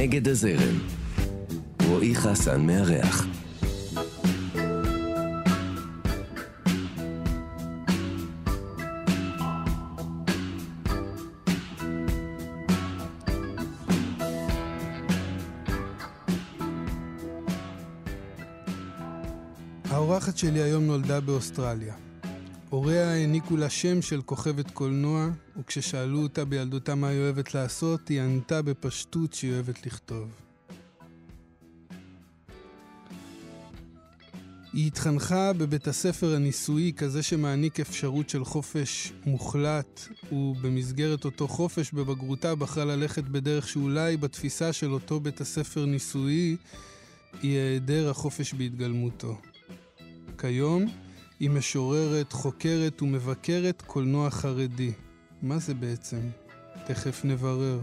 נגד הזרם. רועי חסן מארח. האורחת שלי היום נולדה באוסטרליה. הוריה העניקו לה שם של כוכבת קולנוע, וכששאלו אותה בילדותה מה היא אוהבת לעשות, היא ענתה בפשטות שהיא אוהבת לכתוב. היא התחנכה בבית הספר הניסויי, כזה שמעניק אפשרות של חופש מוחלט, ובמסגרת אותו חופש בבגרותה בחרה ללכת בדרך שאולי בתפיסה של אותו בית הספר ניסויי היא היעדר החופש בהתגלמותו. כיום היא משוררת, חוקרת ומבקרת קולנוע חרדי. מה זה בעצם? תכף נברר.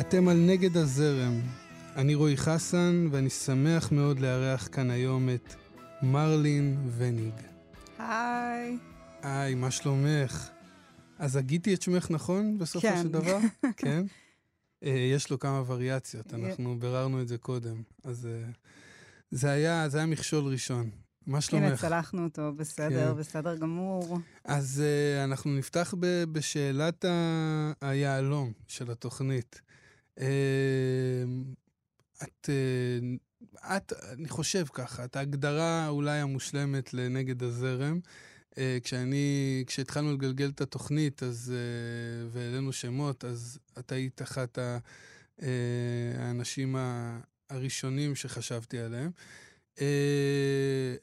אתם על נגד הזרם. אני רועי חסן, ואני שמח מאוד לארח כאן היום את מרלין וניג. היי. היי, מה שלומך? אז הגיתי את שמך נכון בסופו כן. של דבר? כן. Uh, יש לו כמה וריאציות, אנחנו ביררנו את זה קודם. אז uh, זה היה, זה היה מכשול ראשון. מה שלומך? הנה, צלחנו אותו, בסדר, כן. בסדר גמור. אז uh, אנחנו נפתח ב- בשאלת ה- היהלום של התוכנית. Uh, את, uh, את, אני חושב ככה, את ההגדרה אולי המושלמת לנגד הזרם. Uh, כשאני, כשהתחלנו לגלגל את התוכנית, אז, uh, והעלינו שמות, אז את היית אחת ה, uh, האנשים הראשונים שחשבתי עליהם. אה,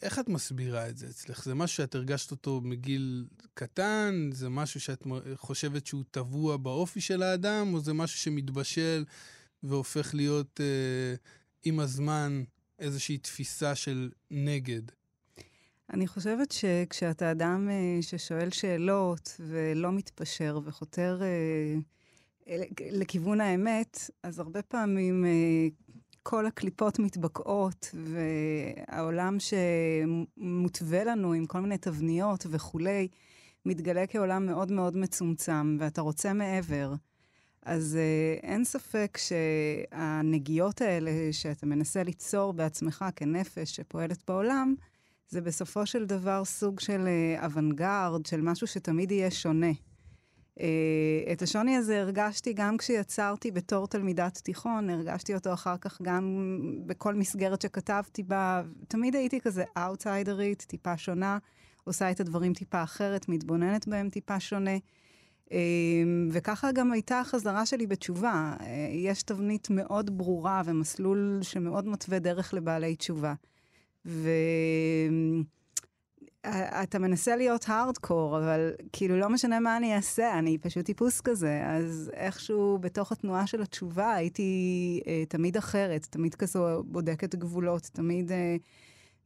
איך את מסבירה את זה אצלך? זה משהו שאת הרגשת אותו מגיל קטן? זה משהו שאת חושבת שהוא טבוע באופי של האדם? או זה משהו שמתבשל והופך להיות אה, עם הזמן איזושהי תפיסה של נגד? אני חושבת שכשאתה אדם אה, ששואל שאלות ולא מתפשר וחותר אה, לכיוון האמת, אז הרבה פעמים אה, כל הקליפות מתבקעות, והעולם שמותווה לנו עם כל מיני תבניות וכולי, מתגלה כעולם מאוד מאוד מצומצם, ואתה רוצה מעבר. אז uh, אין ספק שהנגיעות האלה שאתה מנסה ליצור בעצמך כנפש שפועלת בעולם, זה בסופו של דבר סוג של uh, אוונגרד, של משהו שתמיד יהיה שונה. Uh, את השוני הזה הרגשתי גם כשיצרתי בתור תלמידת תיכון, הרגשתי אותו אחר כך גם בכל מסגרת שכתבתי בה. תמיד הייתי כזה אאוטסיידרית, טיפה שונה, עושה את הדברים טיפה אחרת, מתבוננת בהם טיפה שונה. Uh, וככה גם הייתה החזרה שלי בתשובה. Uh, יש תבנית מאוד ברורה ומסלול שמאוד מתווה דרך לבעלי תשובה. ואתה מנסה להיות הארדקור, אבל כאילו לא משנה מה אני אעשה, אני פשוט טיפוס כזה. אז איכשהו בתוך התנועה של התשובה הייתי uh, תמיד אחרת, תמיד כזו בודקת גבולות, תמיד uh,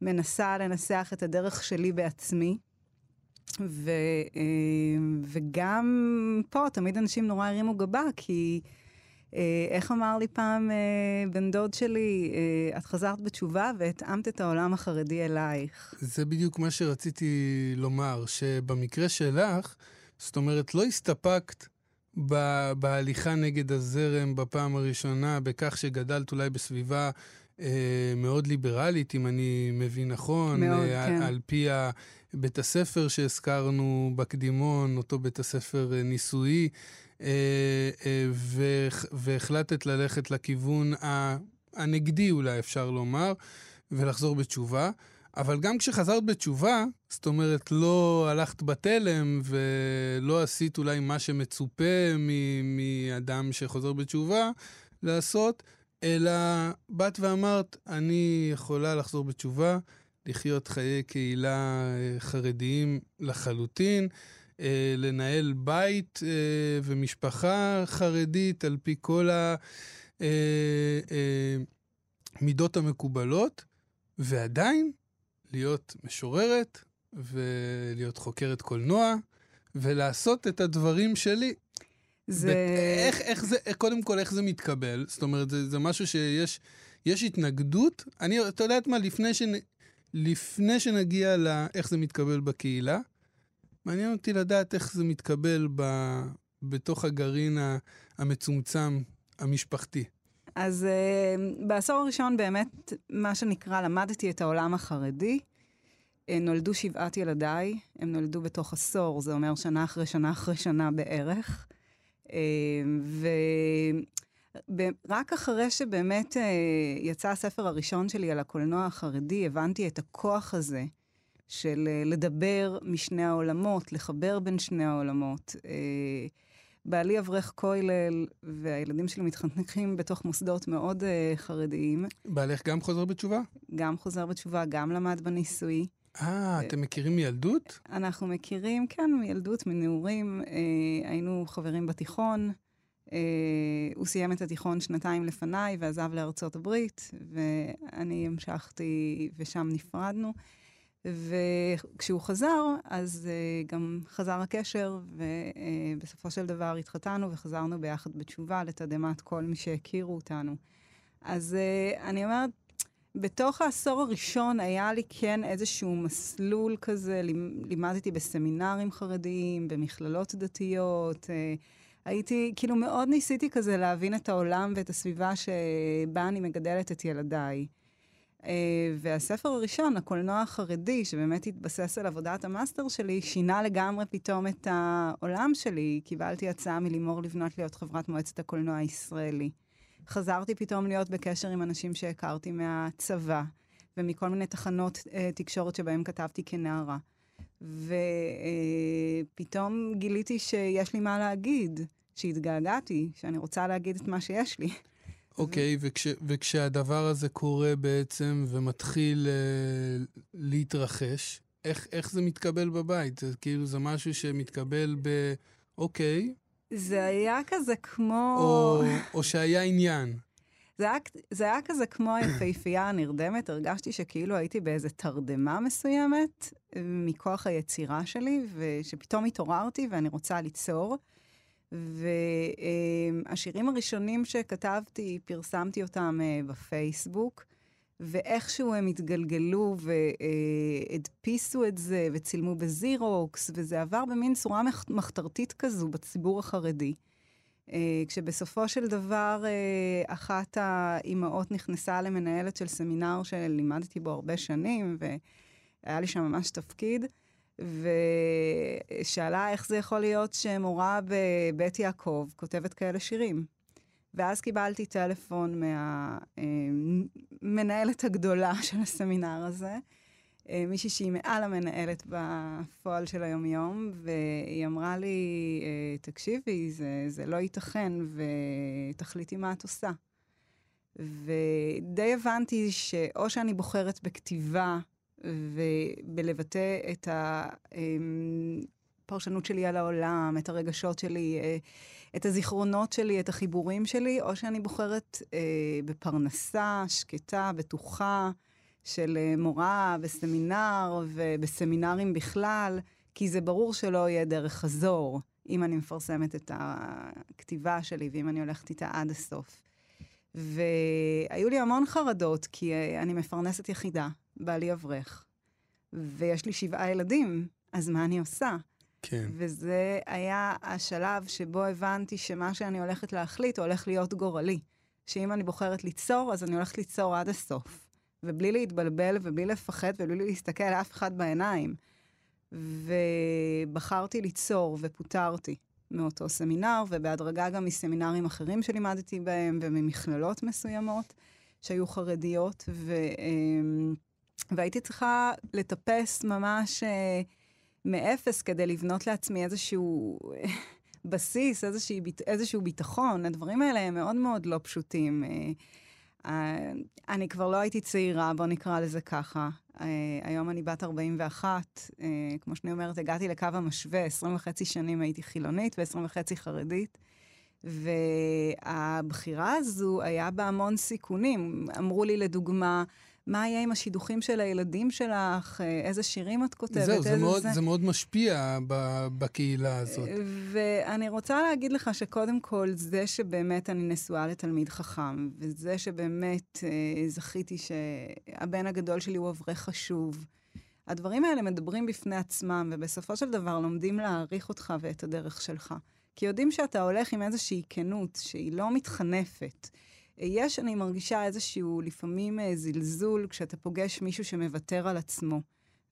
מנסה לנסח את הדרך שלי בעצמי. ו, אה, וגם פה תמיד אנשים נורא הרימו גבה, כי אה, איך אמר לי פעם אה, בן דוד שלי, אה, את חזרת בתשובה והתאמת את העולם החרדי אלייך. זה בדיוק מה שרציתי לומר, שבמקרה שלך, זאת אומרת, לא הסתפקת בהליכה נגד הזרם בפעם הראשונה, בכך שגדלת אולי בסביבה אה, מאוד ליברלית, אם אני מבין נכון. מאוד, אה, כן. על פי בית הספר שהזכרנו בקדימון, אותו בית הספר אה, ניסויי, אה, אה, והח- והחלטת ללכת לכיוון הנגדי, אולי אפשר לומר, ולחזור בתשובה. אבל גם כשחזרת בתשובה, זאת אומרת, לא הלכת בתלם ולא עשית אולי מה שמצופה מאדם שחוזר בתשובה לעשות, אלא באת ואמרת, אני יכולה לחזור בתשובה, לחיות חיי קהילה אה, חרדיים לחלוטין, אה, לנהל בית אה, ומשפחה חרדית על פי כל המידות המקובלות, ועדיין להיות משוררת ולהיות חוקרת קולנוע ולעשות את הדברים שלי. זה... איך, איך זה, קודם כל, איך זה מתקבל? זאת אומרת, זה, זה משהו שיש יש התנגדות. אני, אתה יודעת מה, לפני, שנ, לפני שנגיע לאיך זה מתקבל בקהילה, מעניין אותי לדעת איך זה מתקבל ב, בתוך הגרעין המצומצם המשפחתי. אז uh, בעשור הראשון באמת, מה שנקרא, למדתי את העולם החרדי. Uh, נולדו שבעת ילדיי, הם נולדו בתוך עשור, זה אומר שנה אחרי שנה אחרי שנה בערך. Uh, ורק אחרי שבאמת uh, יצא הספר הראשון שלי על הקולנוע החרדי, הבנתי את הכוח הזה של uh, לדבר משני העולמות, לחבר בין שני העולמות. Uh, בעלי אברך כולל, והילדים שלי מתחנכים בתוך מוסדות מאוד uh, חרדיים. בעלך גם חוזר בתשובה? גם חוזר בתשובה, גם למד בניסוי. אה, אתם מכירים מילדות? אנחנו מכירים, כן, מילדות, מנעורים. אה, היינו חברים בתיכון. אה, הוא סיים את התיכון שנתיים לפניי ועזב לארצות הברית, ואני המשכתי ושם נפרדנו. וכשהוא חזר, אז uh, גם חזר הקשר, ובסופו uh, של דבר התחתנו וחזרנו ביחד בתשובה לתדהמת כל מי שהכירו אותנו. אז uh, אני אומרת, בתוך העשור הראשון היה לי כן איזשהו מסלול כזה, לימדתי בסמינרים חרדיים, במכללות דתיות. Uh, הייתי, כאילו מאוד ניסיתי כזה להבין את העולם ואת הסביבה שבה אני מגדלת את ילדיי. אה, והספר הראשון, הקולנוע החרדי, שבאמת התבסס על עבודת המאסטר שלי, שינה לגמרי פתאום את העולם שלי. קיבלתי הצעה מלימור לבנות להיות חברת מועצת הקולנוע הישראלי. חזרתי פתאום להיות בקשר עם אנשים שהכרתי מהצבא, ומכל מיני תחנות אה, תקשורת שבהם כתבתי כנערה. ופתאום אה, גיליתי שיש לי מה להגיד, שהתגעגעתי, שאני רוצה להגיד את מה שיש לי. אוקיי, okay, וכש, וכשהדבר הזה קורה בעצם ומתחיל uh, להתרחש, איך, איך זה מתקבל בבית? זה כאילו, זה משהו שמתקבל ב... אוקיי. זה היה כזה כמו... או, או שהיה עניין. זה היה, זה היה כזה כמו היפהפייה הנרדמת, הרגשתי שכאילו הייתי באיזה תרדמה מסוימת מכוח היצירה שלי, ושפתאום התעוררתי ואני רוצה ליצור. והשירים הראשונים שכתבתי, פרסמתי אותם אה, בפייסבוק, ואיכשהו הם התגלגלו והדפיסו את זה וצילמו בזירוקס, וזה עבר במין צורה מחתרתית כזו בציבור החרדי. אה, כשבסופו של דבר אה, אחת האימהות נכנסה למנהלת של סמינר שלימדתי בו הרבה שנים, והיה לי שם ממש תפקיד. ושאלה איך זה יכול להיות שמורה בבית יעקב כותבת כאלה שירים. ואז קיבלתי טלפון מהמנהלת הגדולה של הסמינר הזה, אה, מישהי שהיא מעל המנהלת בפועל של היומיום, והיא אמרה לי, אה, תקשיבי, זה, זה לא ייתכן, ותחליטי מה את עושה. ודי הבנתי שאו שאני בוחרת בכתיבה ובלבטא את הפרשנות שלי על העולם, את הרגשות שלי, אה, את הזיכרונות שלי, את החיבורים שלי, או שאני בוחרת אה, בפרנסה שקטה, בטוחה, של אה, מורה בסמינר ובסמינרים בכלל, כי זה ברור שלא יהיה דרך חזור אם אני מפרסמת את הכתיבה שלי ואם אני הולכת איתה עד הסוף. והיו לי המון חרדות, כי אני מפרנסת יחידה, בעלי אברך, ויש לי שבעה ילדים, אז מה אני עושה? כן. וזה היה השלב שבו הבנתי שמה שאני הולכת להחליט הולך להיות גורלי. שאם אני בוחרת ליצור, אז אני הולכת ליצור עד הסוף. ובלי להתבלבל ובלי לפחד ובלי להסתכל לאף אחד בעיניים. ובחרתי ליצור ופוטרתי מאותו סמינר, ובהדרגה גם מסמינרים אחרים שלימדתי בהם וממכללות מסוימות שהיו חרדיות. ו... אמ, והייתי צריכה לטפס ממש אה, מאפס כדי לבנות לעצמי איזשהו בסיס, איזשהו, איזשהו ביטחון. הדברים האלה הם מאוד מאוד לא פשוטים. אה, אה, אני כבר לא הייתי צעירה, בוא נקרא לזה ככה. אה, היום אני בת 41, אה, כמו שאני אומרת, הגעתי לקו המשווה, 20 וחצי שנים הייתי חילונית ו-20 וחצי חרדית. והבחירה הזו היה בה המון סיכונים. אמרו לי, לדוגמה, מה יהיה עם השידוכים של הילדים שלך, אה, איזה שירים את כותבת, זהו, זה, מאוד, זה... זה מאוד משפיע ב, בקהילה הזאת. ואני רוצה להגיד לך שקודם כל, זה שבאמת אני נשואה לתלמיד חכם, וזה שבאמת אה, זכיתי שהבן הגדול שלי הוא אברך חשוב, הדברים האלה מדברים בפני עצמם, ובסופו של דבר לומדים להעריך אותך ואת הדרך שלך. כי יודעים שאתה הולך עם איזושהי כנות שהיא לא מתחנפת. יש, אני מרגישה איזשהו לפעמים אה, זלזול כשאתה פוגש מישהו שמוותר על עצמו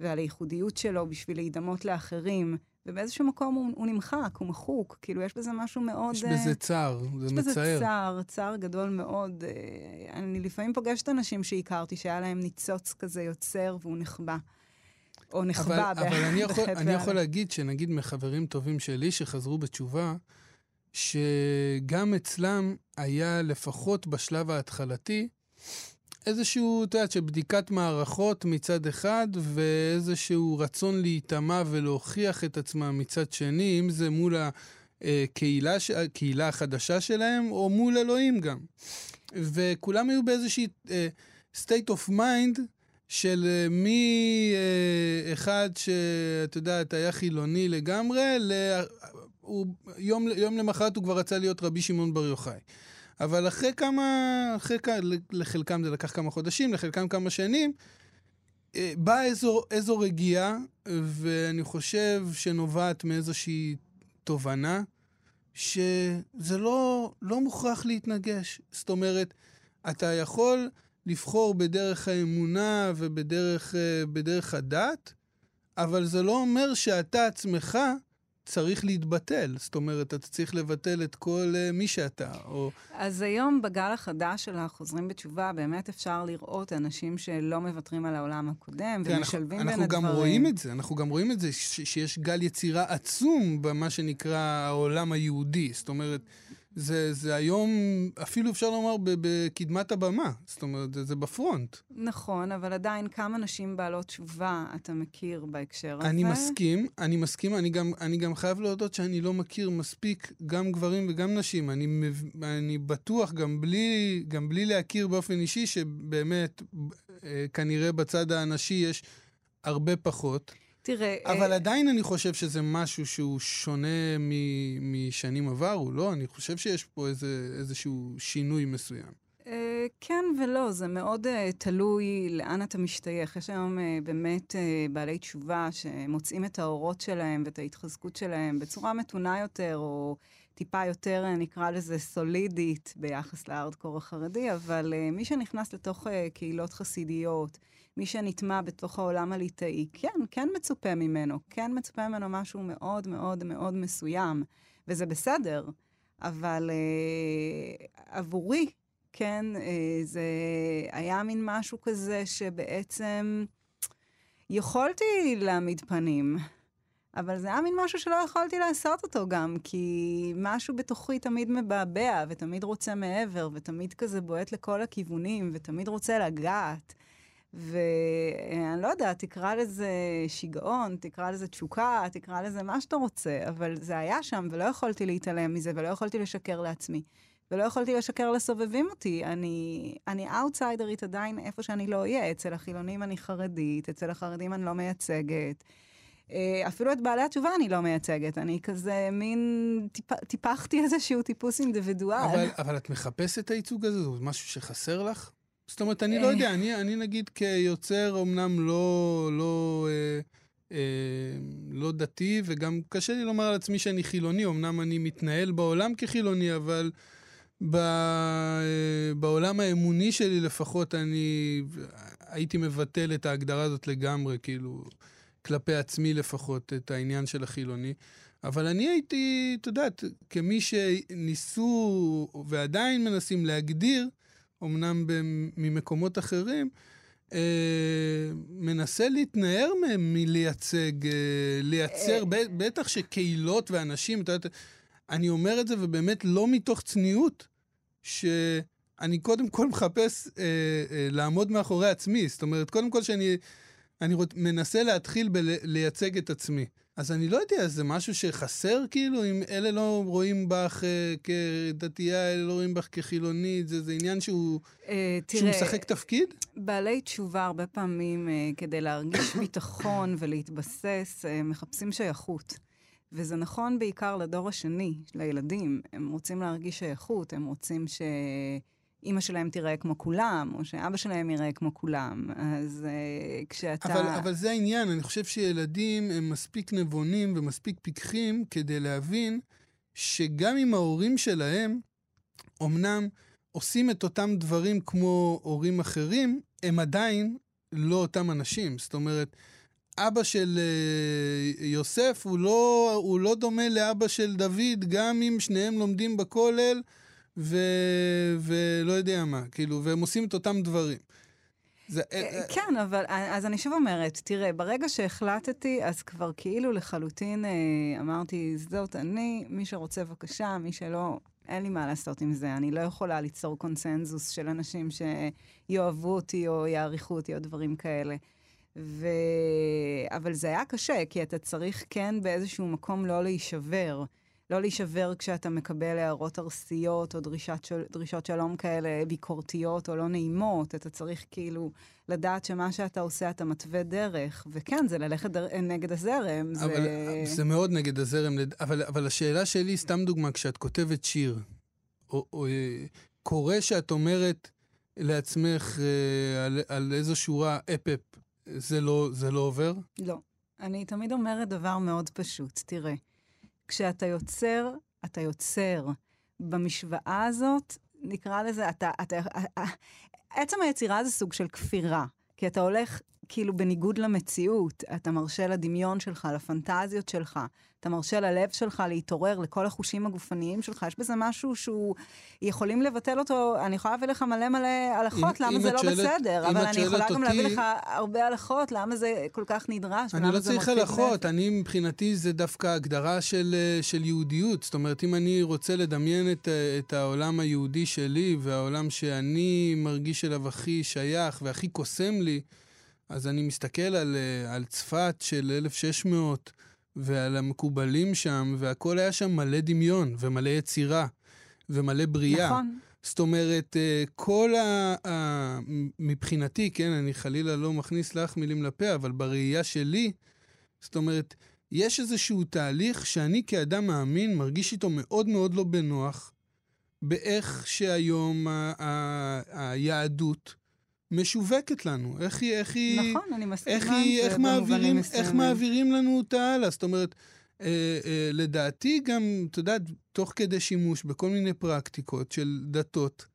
ועל הייחודיות שלו בשביל להידמות לאחרים, ובאיזשהו מקום הוא, הוא נמחק, הוא מחוק, כאילו יש בזה משהו מאוד... יש בזה צער, זה מצער. יש בזה צער, צער גדול מאוד. אה, אני לפעמים פוגשת אנשים שהכרתי, שהיה להם ניצוץ כזה יוצר והוא נחבא. או נחבא אבל, אבל אני יכול, אני יכול להגיד שנגיד מחברים טובים שלי שחזרו בתשובה, שגם אצלם היה לפחות בשלב ההתחלתי איזשהו, את יודעת, שבדיקת מערכות מצד אחד, ואיזשהו רצון להיטמע ולהוכיח את עצמם מצד שני, אם זה מול הקהילה, הקהילה החדשה שלהם, או מול אלוהים גם. וכולם היו באיזושהי uh, state of mind של uh, מאחד uh, שאת יודעת, היה חילוני לגמרי. הוא, יום, יום למחרת הוא כבר רצה להיות רבי שמעון בר יוחאי. אבל אחרי כמה, אחרי, לחלקם זה לקח כמה חודשים, לחלקם כמה שנים, אה, באה איזו, איזו רגיעה, ואני חושב שנובעת מאיזושהי תובנה, שזה לא, לא מוכרח להתנגש. זאת אומרת, אתה יכול לבחור בדרך האמונה ובדרך הדת, אבל זה לא אומר שאתה עצמך צריך להתבטל. זאת אומרת, אתה צריך לבטל את כל uh, מי שאתה, או... אז היום, בגל החדש של החוזרים בתשובה, באמת אפשר לראות אנשים שלא מוותרים על העולם הקודם, כן, ומשלבים אנחנו, בין אנחנו הדברים. אנחנו גם רואים את זה, אנחנו גם רואים את זה, ש- שיש גל יצירה עצום במה שנקרא העולם היהודי. זאת אומרת... זה, זה היום, אפילו אפשר לומר, בקדמת הבמה. זאת אומרת, זה, זה בפרונט. נכון, אבל עדיין כמה נשים בעלות תשובה אתה מכיר בהקשר הזה? אני מסכים, אני מסכים. אני גם, אני גם חייב להודות שאני לא מכיר מספיק גם גברים וגם נשים. אני, אני בטוח, גם בלי, גם בלי להכיר באופן אישי, שבאמת, אה, כנראה בצד הנשי יש הרבה פחות. תראה... אבל uh, עדיין אני חושב שזה משהו שהוא שונה משנים עברו, לא? אני חושב שיש פה איזה, איזשהו שינוי מסוים. Uh, כן ולא, זה מאוד uh, תלוי לאן אתה משתייך. יש היום uh, באמת uh, בעלי תשובה שמוצאים את האורות שלהם ואת ההתחזקות שלהם בצורה מתונה יותר, או טיפה יותר, uh, נקרא לזה, סולידית ביחס לארדקור החרדי, אבל uh, מי שנכנס לתוך קהילות חסידיות, מי שנטמע בתוך העולם הליטאי, כן, כן מצופה ממנו, כן מצופה ממנו משהו מאוד מאוד מאוד מסוים, וזה בסדר, אבל אה, עבורי, כן, אה, זה היה מין משהו כזה שבעצם יכולתי להעמיד פנים. אבל זה היה מין משהו שלא יכולתי לעשות אותו גם, כי משהו בתוכי תמיד מבעבע, ותמיד רוצה מעבר, ותמיד כזה בועט לכל הכיוונים, ותמיד רוצה לגעת. ואני לא יודעת, תקרא לזה שיגעון, תקרא לזה תשוקה, תקרא לזה מה שאתה רוצה, אבל זה היה שם, ולא יכולתי להתעלם מזה, ולא יכולתי לשקר לעצמי. ולא יכולתי לשקר לסובבים אותי. אני, אני אאוטסיידרית עדיין איפה שאני לא אהיה. אצל החילונים אני חרדית, אצל החרדים אני לא מייצגת. אה, אפילו את בעלי התשובה אני לא מייצגת. אני כזה מין, טיפ, טיפחתי איזשהו טיפוס אינדיבידואל. אבל, אבל את מחפשת את הייצוג הזה? זה משהו שחסר לך? זאת אומרת, אני לא יודע, אני, אני נגיד כיוצר אמנם לא, לא, אה, אה, לא דתי, וגם קשה לי לומר על עצמי שאני חילוני, אמנם אני מתנהל בעולם כחילוני, אבל ב, אה, בעולם האמוני שלי לפחות אני הייתי מבטל את ההגדרה הזאת לגמרי, כאילו, כלפי עצמי לפחות, את העניין של החילוני. אבל אני הייתי, את יודעת, כמי שניסו ועדיין מנסים להגדיר, אמנם ממקומות אחרים, אה, מנסה להתנער מהם מלייצג, אה, לייצר, אה, בטח שקהילות ואנשים, אתה יודע, אני אומר את זה ובאמת לא מתוך צניעות, שאני קודם כל מחפש אה, אה, לעמוד מאחורי עצמי. זאת אומרת, קודם כל שאני אני רוצ, מנסה להתחיל בלייצג את עצמי. אז אני לא יודע, זה משהו שחסר כאילו, אם אלה לא רואים בך uh, כדתייה, אלה לא רואים בך כחילונית, זה, זה עניין שהוא, uh, תראה, שהוא משחק תפקיד? בעלי תשובה הרבה פעמים, uh, כדי להרגיש ביטחון ולהתבסס, uh, מחפשים שייכות. וזה נכון בעיקר לדור השני, לילדים. הם רוצים להרגיש שייכות, הם רוצים ש... אימא שלהם תיראה כמו כולם, או שאבא שלהם יראה כמו כולם. אז uh, כשאתה... אבל, אבל זה העניין, אני חושב שילדים הם מספיק נבונים ומספיק פיקחים כדי להבין שגם אם ההורים שלהם, אמנם עושים את אותם דברים כמו הורים אחרים, הם עדיין לא אותם אנשים. זאת אומרת, אבא של uh, יוסף הוא לא, הוא לא דומה לאבא של דוד, גם אם שניהם לומדים בכולל, ו, ולא יודע מה, כאילו, והם עושים את אותם דברים. זה, אה, אה, כן, אבל אז אני שוב אומרת, תראה, ברגע שהחלטתי, אז כבר כאילו לחלוטין אמרתי, זאת אני, מי שרוצה בבקשה, מי שלא, אין לי מה לעשות עם זה. אני לא יכולה ליצור קונסנזוס של אנשים שיאהבו אותי או יעריכו אותי או דברים כאלה. ו... אבל זה היה קשה, כי אתה צריך כן באיזשהו מקום לא להישבר. לא להישבר כשאתה מקבל הערות ארסיות או דרישת של... דרישות שלום כאלה ביקורתיות או לא נעימות. אתה צריך כאילו לדעת שמה שאתה עושה, אתה מתווה דרך. וכן, זה ללכת דר... נגד הזרם. אבל זה... זה מאוד נגד הזרם. אבל, אבל השאלה שלי, סתם דוגמה, כשאת כותבת שיר, או, או קורה שאת אומרת לעצמך אה, על, על איזו שורה אפ-אפ, זה לא, זה לא עובר? לא. אני תמיד אומרת דבר מאוד פשוט. תראה, כשאתה יוצר, אתה יוצר. במשוואה הזאת, נקרא לזה, אתה, אתה, עצם היצירה זה סוג של כפירה. כי אתה הולך כאילו בניגוד למציאות, אתה מרשה לדמיון שלך, לפנטזיות שלך, אתה מרשה ללב שלך להתעורר, לכל החושים הגופניים שלך, יש בזה משהו שהוא, יכולים לבטל אותו, אני יכולה להביא לך מלא מלא הלכות, למה זה לא שואלת, בסדר, אבל אני יכולה אותי, גם להביא לך הרבה הלכות, למה זה כל כך נדרש, אני לא צריך הלכות, אני מבחינתי זה דווקא הגדרה של, של יהודיות, זאת אומרת, אם אני רוצה לדמיין את, את העולם היהודי שלי, והעולם שאני מרגיש אליו הכי שייך והכי קוסם לי, אז אני מסתכל על, אה, על צפת של 1600 ועל המקובלים שם, והכל היה שם מלא דמיון ומלא יצירה ומלא בריאה. נכון. זאת אומרת, אה, כל ה... ה... מבחינתי, כן, אני חלילה לא מכניס לך מילים לפה, אבל בראייה שלי, זאת אומרת, יש איזשהו תהליך שאני כאדם מאמין מרגיש איתו מאוד מאוד לא בנוח, באיך שהיום ה... ה... היהדות משווקת לנו. איך היא, איך היא... נכון, אני מסכימה איך, היא, איך, מעבירים, איך מעבירים לנו אותה הלאה. זאת אומרת, אה, אה, לדעתי גם, אתה יודע, תוך כדי שימוש בכל מיני פרקטיקות של דתות,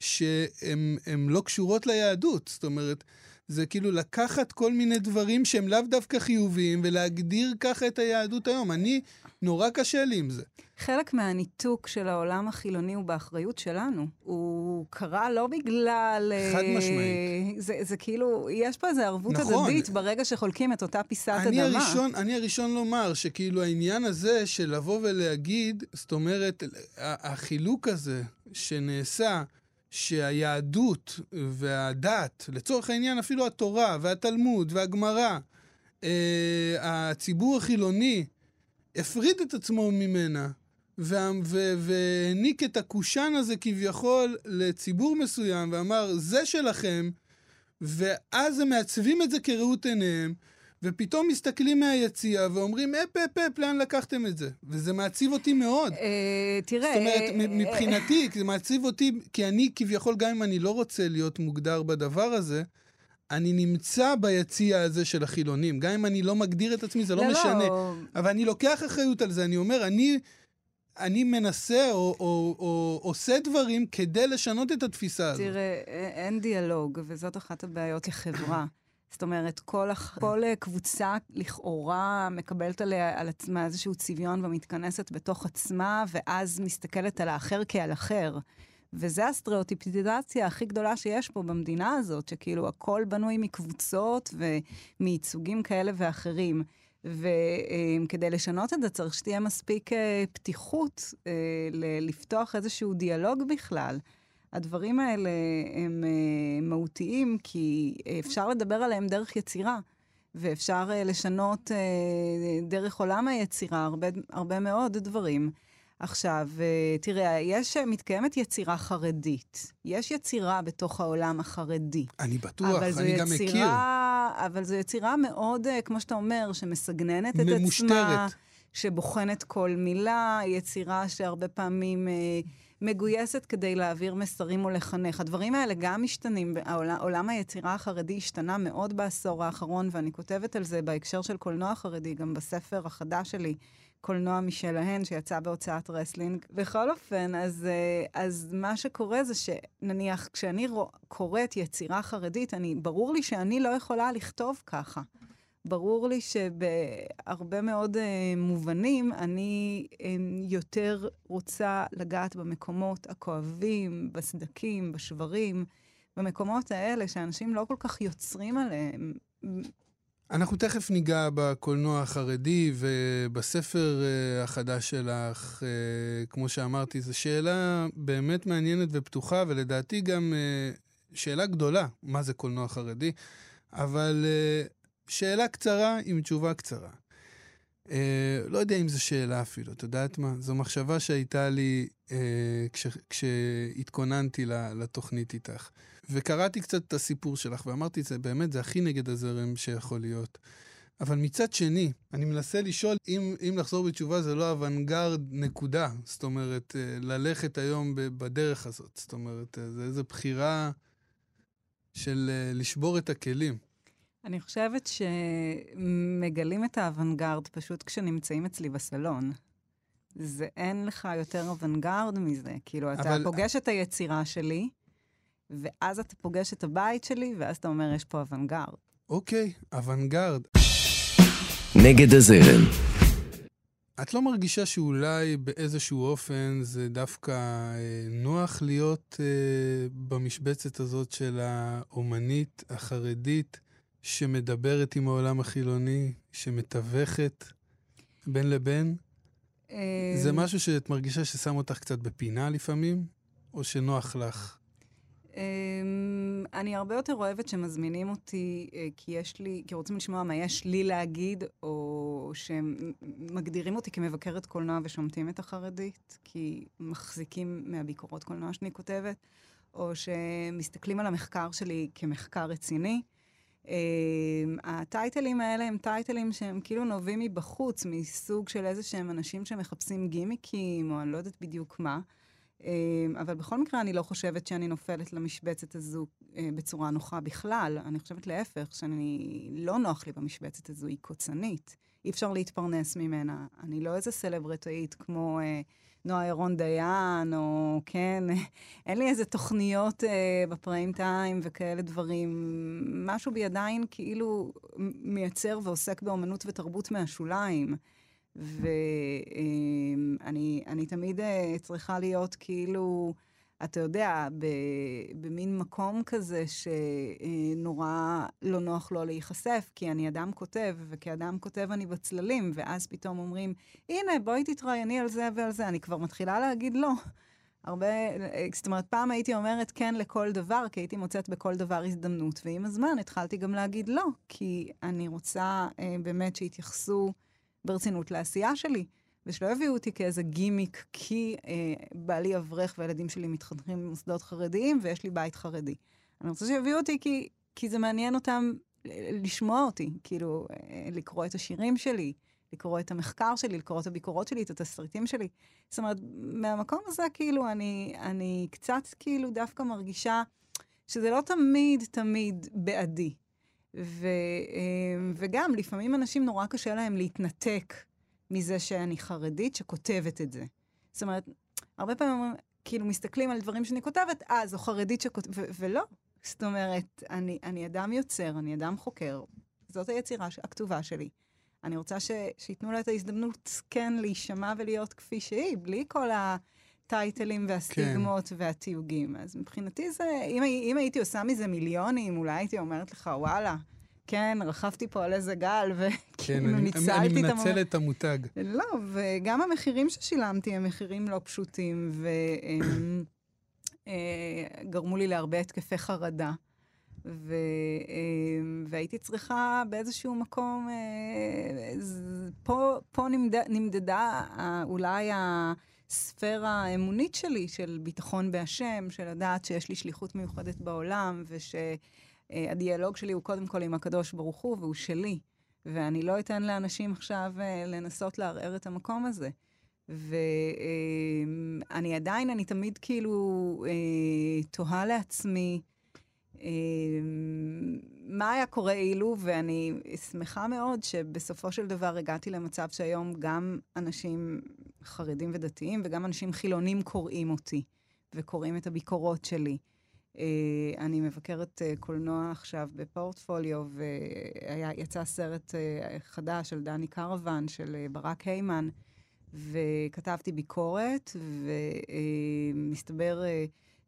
שהן לא קשורות ליהדות. זאת אומרת, זה כאילו לקחת כל מיני דברים שהם לאו דווקא חיוביים ולהגדיר ככה את היהדות היום. אני, נורא קשה לי עם זה. חלק מהניתוק של העולם החילוני הוא באחריות שלנו. הוא קרה לא בגלל... חד אה, משמעית. זה, זה כאילו, יש פה איזו ערבות נכון. הדדית ברגע שחולקים את אותה פיסת אני אדמה. הראשון, אני הראשון לומר שכאילו העניין הזה של לבוא ולהגיד, זאת אומרת, החילוק הזה שנעשה, שהיהדות והדת, לצורך העניין אפילו התורה והתלמוד והגמרא, אה, הציבור החילוני הפריד את עצמו ממנה והעניק את הקושאן הזה כביכול לציבור מסוים ואמר, זה שלכם, ואז הם מעצבים את זה כראות עיניהם, ופתאום מסתכלים מהיציע ואומרים, אפ, אפ, אפ, לאן לקחתם את זה? וזה מעציב אותי מאוד. אה, תראה... זאת אומרת, אה, מבחינתי, זה מעציב אותי, כי אני כביכול, גם אם אני לא רוצה להיות מוגדר בדבר הזה, אני נמצא ביציע הזה של החילונים. גם אם אני לא מגדיר את עצמי, זה לא, לא, לא. משנה. לא. אבל אני לוקח אחריות על זה. אני אומר, אני, אני מנסה או, או, או עושה דברים כדי לשנות את התפיסה הזאת. תראה, אין דיאלוג, וזאת אחת הבעיות כחברה. זאת אומרת, כל. כל קבוצה לכאורה מקבלת עליה, על עצמה איזשהו צביון ומתכנסת בתוך עצמה, ואז מסתכלת על האחר כעל אחר. וזה הסטריאוטיפיזציה הכי גדולה שיש פה במדינה הזאת, שכאילו הכל בנוי מקבוצות ומייצוגים כאלה ואחרים. וכדי לשנות את זה צריך שתהיה מספיק אה, פתיחות אה, לפתוח איזשהו דיאלוג בכלל. הדברים האלה הם אה, מהותיים כי אפשר לדבר עליהם דרך יצירה. ואפשר לשנות דרך עולם היצירה הרבה, הרבה מאוד דברים. עכשיו, אה, תראה, יש, אה, מתקיימת יצירה חרדית. יש יצירה בתוך העולם החרדי. אני בטוח, אני גם יצירה, מכיר. אבל זו יצירה מאוד, אה, כמו שאתה אומר, שמסגננת את ממושטרת. עצמה. שבוחנת כל מילה, יצירה שהרבה פעמים אה, מגויסת כדי להעביר מסרים או לחנך. הדברים האלה גם משתנים. העולם, עולם היצירה החרדי השתנה מאוד בעשור האחרון, ואני כותבת על זה בהקשר של קולנוע חרדי, גם בספר החדש שלי, קולנוע משלהן, שיצא בהוצאת רסלינג. בכל אופן, אז, אה, אז מה שקורה זה שנניח, כשאני קוראת יצירה חרדית, אני, ברור לי שאני לא יכולה לכתוב ככה. ברור לי שבהרבה מאוד uh, מובנים אני um, יותר רוצה לגעת במקומות הכואבים, בסדקים, בשברים, במקומות האלה שאנשים לא כל כך יוצרים עליהם. אנחנו תכף ניגע בקולנוע החרדי ובספר uh, החדש שלך, uh, כמו שאמרתי, זו שאלה באמת מעניינת ופתוחה, ולדעתי גם uh, שאלה גדולה, מה זה קולנוע חרדי, אבל uh, שאלה קצרה עם תשובה קצרה. Uh, לא יודע אם זו שאלה אפילו, את יודעת מה? זו מחשבה שהייתה לי uh, כש, כשהתכוננתי לתוכנית איתך. וקראתי קצת את הסיפור שלך, ואמרתי, זה באמת, זה הכי נגד הזרם שיכול להיות. אבל מצד שני, אני מנסה לשאול אם, אם לחזור בתשובה זה לא אוונגרד נקודה. זאת אומרת, אה, ללכת היום בדרך הזאת. זאת אומרת, זה איזו בחירה של לשבור את הכלים. אני חושבת שמגלים את האוונגרד פשוט כשנמצאים אצלי בסלון. זה אין לך יותר אוונגרד מזה. כאילו, אתה אבל... פוגש את היצירה שלי, ואז אתה פוגש את הבית שלי, ואז אתה אומר, יש פה אוונגרד. אוקיי, אוונגרד. נגד הזרם. את לא מרגישה שאולי באיזשהו אופן זה דווקא אה, נוח להיות אה, במשבצת הזאת של האומנית החרדית, שמדברת עם העולם החילוני, שמתווכת בין לבין? זה אה, משהו שאת מרגישה ששם אותך קצת בפינה לפעמים, או שנוח לך? אמ, אני הרבה יותר אוהבת שמזמינים אותי, אה, כי יש לי, כי רוצים לשמוע מה יש לי להגיד, או שמגדירים אותי כמבקרת קולנוע ושומטים את החרדית, כי מחזיקים מהביקורות קולנוע שאני כותבת, או שמסתכלים על המחקר שלי כמחקר רציני. אמ, הטייטלים האלה הם טייטלים שהם כאילו נובעים מבחוץ, מסוג של איזה שהם אנשים שמחפשים גימיקים, או אני לא יודעת בדיוק מה. אמ, אבל בכל מקרה, אני לא חושבת שאני נופלת למשבצת הזו אה, בצורה נוחה בכלל. אני חושבת להפך, שאני לא נוח לי במשבצת הזו, היא קוצנית. אי אפשר להתפרנס ממנה. אני לא איזה סלברטאית כמו אה, נועה ירון דיין, או כן, אין לי איזה תוכניות אה, בפריים טיים וכאלה דברים. משהו בי עדיין כאילו מייצר ועוסק באומנות ותרבות מהשוליים. ואני אני תמיד אה, צריכה להיות כאילו, אתה יודע, במין מקום כזה שנורא לא נוח לו להיחשף, כי אני אדם כותב, וכאדם כותב אני בצללים, ואז פתאום אומרים, הנה, בואי תתראייני על זה ועל זה. אני כבר מתחילה להגיד לא. הרבה, זאת אומרת, פעם הייתי אומרת כן לכל דבר, כי הייתי מוצאת בכל דבר הזדמנות, ועם הזמן התחלתי גם להגיד לא, כי אני רוצה אה, באמת שיתייחסו ברצינות לעשייה שלי. ושלא יביאו אותי כאיזה גימיק, כי אה, בעלי אברך והילדים שלי מתחנכים במוסדות חרדיים ויש לי בית חרדי. אני רוצה שיביאו אותי כי, כי זה מעניין אותם אה, לשמוע אותי, כאילו, אה, לקרוא את השירים שלי, לקרוא את המחקר שלי, לקרוא את הביקורות שלי, את התסריטים שלי. זאת אומרת, מהמקום הזה, כאילו, אני, אני קצת כאילו דווקא מרגישה שזה לא תמיד תמיד בעדי. ו, אה, וגם, לפעמים אנשים נורא קשה להם להתנתק מזה שאני חרדית שכותבת את זה. זאת אומרת, הרבה פעמים כאילו מסתכלים על דברים שאני כותבת, אה, זו חרדית שכותבת, ולא. זאת אומרת, אני, אני אדם יוצר, אני אדם חוקר, זאת היצירה הכתובה שלי. אני רוצה ש, שייתנו לה את ההזדמנות כן להישמע ולהיות כפי שהיא, בלי כל הטייטלים והסטיגמות כן. והתיוגים. אז מבחינתי זה, אם, אם הייתי עושה מזה מיליונים, אולי הייתי אומרת לך, וואלה, כן, רכבתי פה על איזה גל, וכאילו כן, ניצלתי את המ... אני מנצל את המותג. לא, וגם המחירים ששילמתי הם מחירים לא פשוטים, והם אה, לי להרבה התקפי חרדה. ו, אה, והייתי צריכה באיזשהו מקום, אה, פה, פה נמד, נמדדה אולי הספירה האמונית שלי של ביטחון בהשם, של לדעת שיש לי שליחות מיוחדת בעולם, וש... אה, הדיאלוג שלי הוא קודם כל עם הקדוש ברוך הוא, והוא שלי. ואני לא אתן לאנשים עכשיו uh, לנסות לערער את המקום הזה. ואני uh, עדיין, אני תמיד כאילו תוהה לעצמי, מה היה קורה אילו, ואני שמחה מאוד שבסופו של דבר הגעתי למצב שהיום גם אנשים חרדים ודתיים וגם אנשים חילונים קוראים אותי וקוראים את הביקורות שלי. Uh, אני מבקרת uh, קולנוע עכשיו בפורטפוליו, ויצא סרט uh, חדש של דני קרוון, של ברק היימן, וכתבתי ביקורת, ומסתבר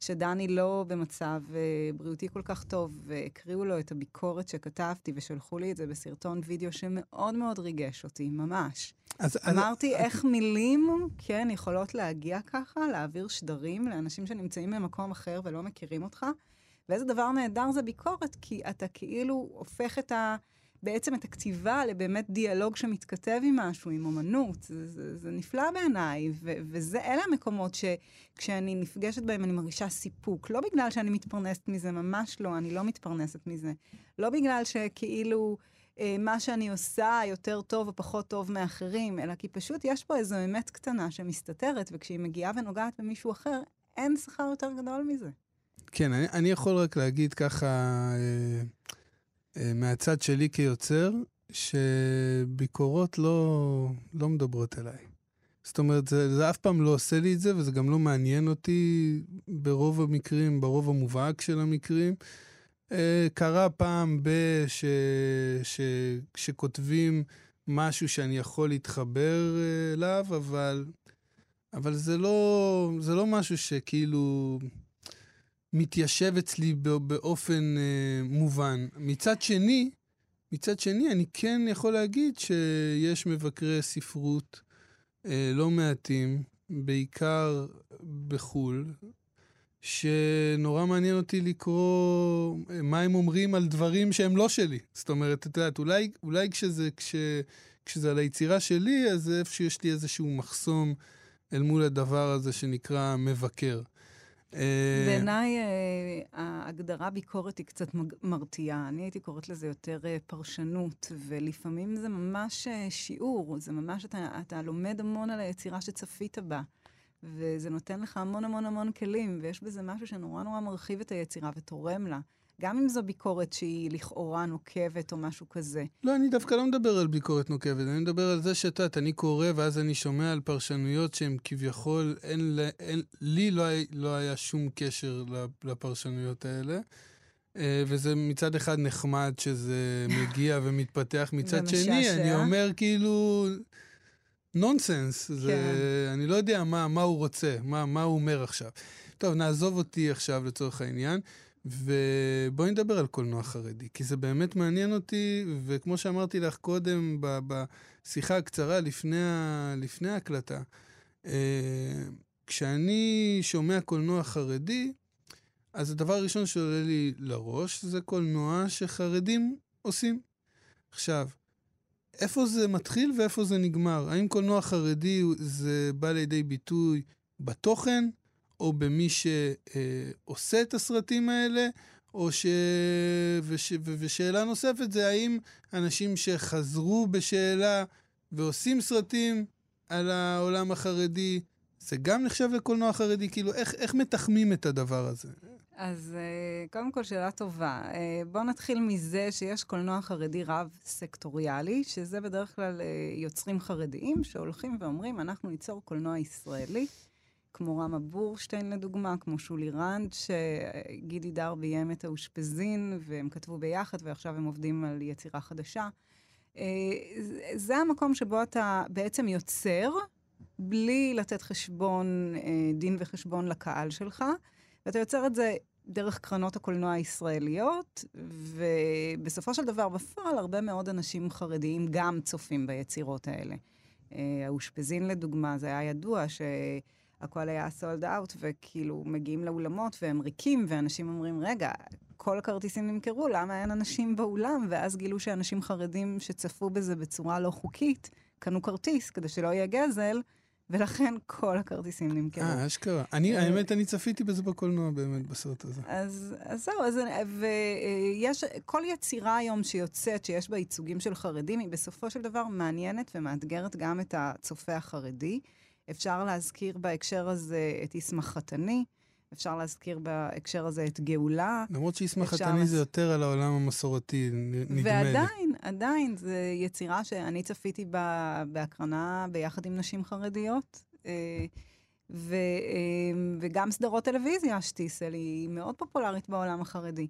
שדני לא במצב uh, בריאותי כל כך טוב, והקריאו לו את הביקורת שכתבתי, ושלחו לי את זה בסרטון וידאו שמאוד מאוד ריגש אותי, ממש. אז, אמרתי אז... איך מילים, כן, יכולות להגיע ככה, להעביר שדרים לאנשים שנמצאים במקום אחר ולא מכירים אותך. ואיזה דבר נהדר זה ביקורת, כי אתה כאילו הופך את ה... בעצם את הכתיבה לבאמת דיאלוג שמתכתב עם משהו, עם אומנות. זה, זה, זה נפלא בעיניי, ואלה המקומות שכשאני נפגשת בהם אני מרגישה סיפוק. לא בגלל שאני מתפרנסת מזה, ממש לא, אני לא מתפרנסת מזה. לא בגלל שכאילו... אה, מה שאני עושה יותר טוב או פחות טוב מאחרים, אלא כי פשוט יש פה איזו אמת קטנה שמסתתרת, וכשהיא מגיעה ונוגעת במישהו אחר, אין שכר יותר גדול מזה. כן, אני, אני יכול רק להגיד ככה, אה, מהצד שלי כיוצר, שביקורות לא, לא מדברות אליי. זאת אומרת, זה, זה אף פעם לא עושה לי את זה, וזה גם לא מעניין אותי ברוב המקרים, ברוב המובהק של המקרים. אה, קרה פעם ב... ש... ש... שכותבים משהו שאני יכול להתחבר אה, אליו, אבל, אבל זה, לא, זה לא משהו שכאילו מתיישב אצלי באופן אה, מובן. מצד שני, מצד שני, אני כן יכול להגיד שיש מבקרי ספרות אה, לא מעטים, בעיקר בחו"ל, שנורא מעניין אותי לקרוא אה, מה הם אומרים על דברים שהם לא שלי. זאת אומרת, את יודעת, אולי, אולי כשזה, כש, כשזה על היצירה שלי, אז איפה שיש לי איזשהו מחסום אל מול הדבר הזה שנקרא מבקר. אה, בעיניי אה, ההגדרה ביקורת היא קצת מרתיעה. אני הייתי קוראת לזה יותר פרשנות, ולפעמים זה ממש שיעור, זה ממש, אתה, אתה לומד המון על היצירה שצפית בה. וזה נותן לך המון המון המון כלים, ויש בזה משהו שנורא נורא מרחיב את היצירה ותורם לה. גם אם זו ביקורת שהיא לכאורה נוקבת או משהו כזה. לא, אני דווקא לא מדבר על ביקורת נוקבת, אני מדבר על זה שאת יודעת, אני קורא ואז אני שומע על פרשנויות שהן כביכול, אין, אין, לי לא, לא היה שום קשר לפרשנויות האלה. אה, וזה מצד אחד נחמד שזה מגיע ומתפתח, מצד שני, אני אומר כאילו, נונסנס. כן. זה, אני לא יודע מה, מה הוא רוצה, מה, מה הוא אומר עכשיו. טוב, נעזוב אותי עכשיו לצורך העניין, ובואי נדבר על קולנוע חרדי, כי זה באמת מעניין אותי, וכמו שאמרתי לך קודם, בשיחה הקצרה לפני, לפני ההקלטה, אה, כשאני שומע קולנוע חרדי, אז הדבר הראשון שעולה לי לראש זה קולנוע שחרדים עושים. עכשיו, איפה זה מתחיל ואיפה זה נגמר? האם קולנוע חרדי זה בא לידי ביטוי בתוכן, או במי שעושה את הסרטים האלה, או ש... וש... ושאלה נוספת זה האם אנשים שחזרו בשאלה ועושים סרטים על העולם החרדי, זה גם נחשב לקולנוע חרדי? כאילו, איך, איך מתחמים את הדבר הזה? אז uh, קודם כל, שאלה טובה. Uh, בואו נתחיל מזה שיש קולנוע חרדי רב-סקטוריאלי, שזה בדרך כלל יוצרים חרדיים שהולכים ואומרים, אנחנו ניצור קולנוע ישראלי, כמו רמה בורשטיין לדוגמה, כמו שולי רנד, שגידי דר ביים את האושפזין, והם כתבו ביחד, ועכשיו הם עובדים על יצירה חדשה. Uh, זה המקום שבו אתה בעצם יוצר, בלי לתת חשבון, uh, דין וחשבון לקהל שלך. ואתה יוצר את זה דרך קרנות הקולנוע הישראליות, ובסופו של דבר, בפועל, הרבה מאוד אנשים חרדיים גם צופים ביצירות האלה. אה, האושפזין, לדוגמה, זה היה ידוע שהכל היה סולד אאוט, וכאילו מגיעים לאולמות והם ריקים, ואנשים אומרים, רגע, כל הכרטיסים נמכרו, למה אין אנשים באולם? ואז גילו שאנשים חרדים שצפו בזה בצורה לא חוקית, קנו כרטיס כדי שלא יהיה גזל, ולכן כל הכרטיסים נמכרו. אה, אשכרה. אני, אה, האמת, אני צפיתי בזה בקולנוע באמת, בסרט הזה. אז, אז זהו, אז, ויש, כל יצירה היום שיוצאת, שיש בה ייצוגים של חרדים, היא בסופו של דבר מעניינת ומאתגרת גם את הצופה החרדי. אפשר להזכיר בהקשר הזה את ישמח חתני, אפשר להזכיר בהקשר הזה את גאולה. למרות שישמח חתני זה יותר על העולם המסורתי, נדמה לי. ועדיין, עדיין, זו יצירה שאני צפיתי בה בהקרנה ביחד עם נשים חרדיות. אה, ו, אה, וגם סדרות טלוויזיה, שטיסל, היא מאוד פופולרית בעולם החרדי.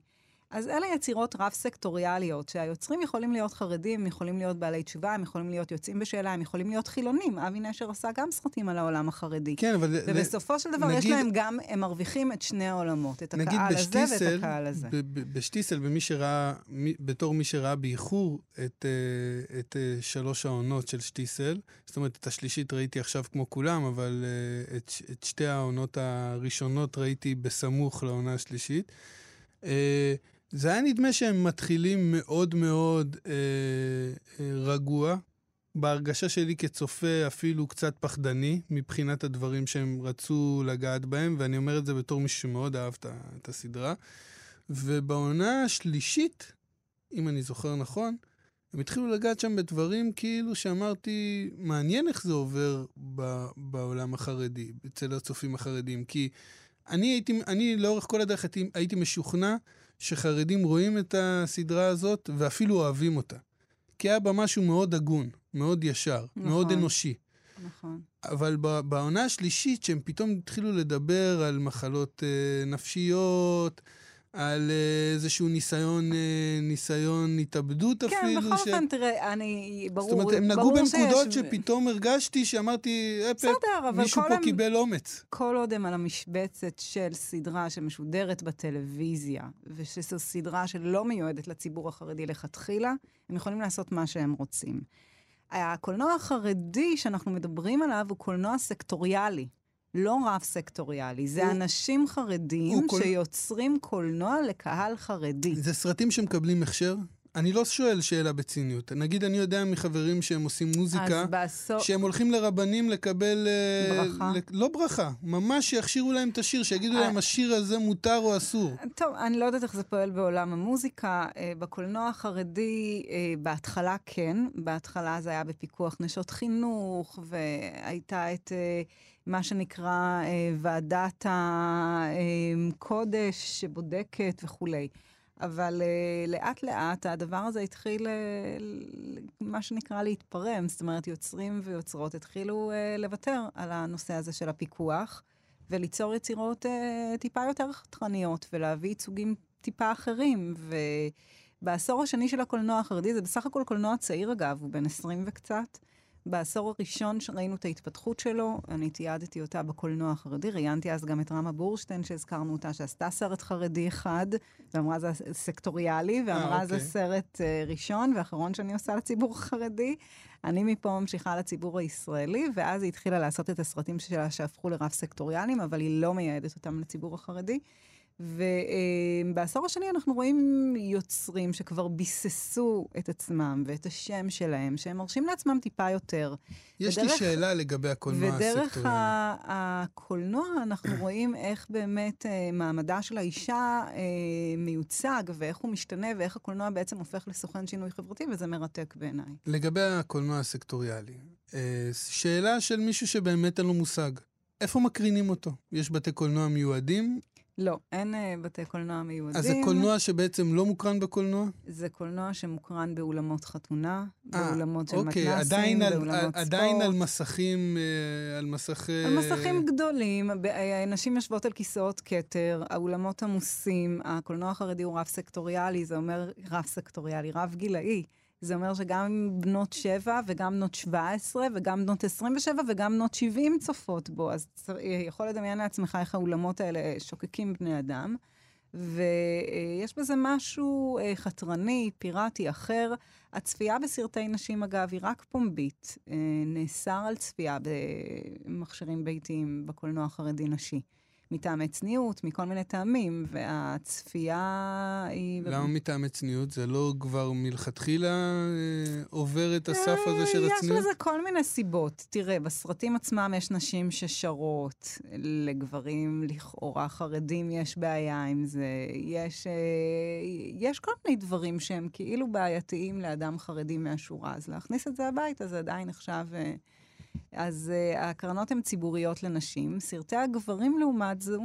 אז אלה יצירות רב-סקטוריאליות, שהיוצרים יכולים להיות חרדים, יכולים להיות בעלי תשובה, הם יכולים להיות יוצאים בשאלה, הם יכולים להיות חילונים. אבי נשר עשה גם סרטים על העולם החרדי. כן, אבל... ובסופו של דבר נגיד, יש להם גם, הם מרוויחים את שני העולמות, את הקהל בשטיסל, הזה ואת הקהל הזה. בשטיסל, במי שראה, בתור מי שראה באיחור את, אה, את אה, שלוש העונות של שטיסל, זאת אומרת, את השלישית ראיתי עכשיו כמו כולם, אבל אה, את, את שתי העונות הראשונות ראיתי בסמוך לעונה השלישית. זה היה נדמה שהם מתחילים מאוד מאוד אה, אה, רגוע, בהרגשה שלי כצופה אפילו קצת פחדני, מבחינת הדברים שהם רצו לגעת בהם, ואני אומר את זה בתור מישהו שמאוד אהב את הסדרה. ובעונה השלישית, אם אני זוכר נכון, הם התחילו לגעת שם בדברים כאילו שאמרתי, מעניין איך זה עובר ב, בעולם החרדי, אצל הצופים החרדים. כי אני הייתי, אני לאורך כל הדרך הייתי, הייתי משוכנע שחרדים רואים את הסדרה הזאת ואפילו אוהבים אותה. כי היה בה משהו מאוד הגון, מאוד ישר, נכון, מאוד אנושי. נכון. אבל בעונה השלישית, שהם פתאום התחילו לדבר על מחלות אה, נפשיות, על אה, איזשהו ניסיון, אה, ניסיון התאבדות כן, אפילו. כן, בכל אופן, ש... תראה, אני, ברור, זאת אומרת, הם נגעו בנקודות שיש... שפתאום הרגשתי שאמרתי, אפל, מישהו פה הם... קיבל אומץ. כל עוד הם על המשבצת של סדרה שמשודרת בטלוויזיה, ושזו סדרה שלא מיועדת לציבור החרדי לכתחילה, הם יכולים לעשות מה שהם רוצים. הקולנוע החרדי שאנחנו מדברים עליו הוא קולנוע סקטוריאלי. לא רב-סקטוריאלי, זה הוא... אנשים חרדים שיוצרים קול... קולנוע לקהל חרדי. זה סרטים שמקבלים הכשר? אני לא שואל שאלה בציניות. נגיד, אני יודע מחברים שהם עושים מוזיקה, בעשור... שהם הולכים לרבנים לקבל... אה, ברכה. ל... לא ברכה, ממש שיכשירו להם את השיר, שיגידו להם, אה, השיר הזה מותר או אסור. טוב, אני לא יודעת איך זה פועל בעולם המוזיקה. אה, בקולנוע החרדי, בהתחלה כן. בהתחלה זה היה בפיקוח נשות חינוך, והייתה את... מה שנקרא ועדת הקודש שבודקת וכולי. אבל uh, לאט לאט הדבר הזה התחיל, uh, מה שנקרא, להתפרם. זאת אומרת, יוצרים ויוצרות התחילו uh, לוותר על הנושא הזה של הפיקוח, וליצור יצירות uh, טיפה יותר חתרניות, ולהביא ייצוגים טיפה אחרים. ובעשור השני של הקולנוע החרדי, זה בסך הכל קולנוע צעיר אגב, הוא בן 20 וקצת. בעשור הראשון שראינו את ההתפתחות שלו, אני תיעדתי אותה בקולנוע החרדי, ראיינתי אז גם את רמה בורשטיין, שהזכרנו אותה, שעשתה סרט חרדי אחד, ואמרה זה סקטוריאלי, ואמרה 아, זה אוקיי. סרט uh, ראשון ואחרון שאני עושה לציבור החרדי. אני מפה ממשיכה לציבור הישראלי, ואז היא התחילה לעשות את הסרטים שלה שהפכו לרב סקטוריאליים, אבל היא לא מייעדת אותם לציבור החרדי. ובעשור השני אנחנו רואים יוצרים שכבר ביססו את עצמם ואת השם שלהם, שהם מרשים לעצמם טיפה יותר. יש ודרך, לי שאלה לגבי הקולנוע הסקטוריאלי. ודרך הקולנוע אנחנו רואים איך באמת אה, מעמדה של האישה אה, מיוצג, ואיך הוא משתנה, ואיך הקולנוע בעצם הופך לסוכן שינוי חברתי, וזה מרתק בעיניי. לגבי הקולנוע הסקטוריאלי, אה, שאלה של מישהו שבאמת אין לו מושג. איפה מקרינים אותו? יש בתי קולנוע מיועדים? לא, אין uh, בתי קולנוע מיועדים. אז זה קולנוע שבעצם לא מוקרן בקולנוע? זה קולנוע שמוקרן באולמות חתונה, 아, אה, באולמות של אוקיי, מתנסים, עדיין באולמות על, ספורט. עדיין על מסכים, על מסך... על מסכים גדולים, נשים יושבות על כיסאות כתר, האולמות עמוסים, הקולנוע החרדי הוא רב סקטוריאלי, זה אומר רב סקטוריאלי, רב גילאי. זה אומר שגם בנות 7 וגם בנות 17 וגם בנות 27 וגם בנות 70 צופות בו. אז יכול לדמיין לעצמך איך האולמות האלה שוקקים בני אדם. ויש בזה משהו אה, חתרני, פיראטי, אחר. הצפייה בסרטי נשים, אגב, היא רק פומבית. אה, נאסר על צפייה במכשירים ביתיים בקולנוע החרדי נשי. מטעמי צניעות, מכל מיני טעמים, והצפייה היא... למה מטעמי צניעות? זה לא כבר מלכתחילה אה, עובר את הסף הזה של הצניעות? יש לזה כל מיני סיבות. תראה, בסרטים עצמם יש נשים ששרות, לגברים לכאורה חרדים יש בעיה עם זה. יש, אה, יש כל מיני דברים שהם כאילו בעייתיים לאדם חרדי מהשורה, אז להכניס את זה הביתה זה עדיין נחשב... אז uh, הקרנות הן ציבוריות לנשים. סרטי הגברים, לעומת זו,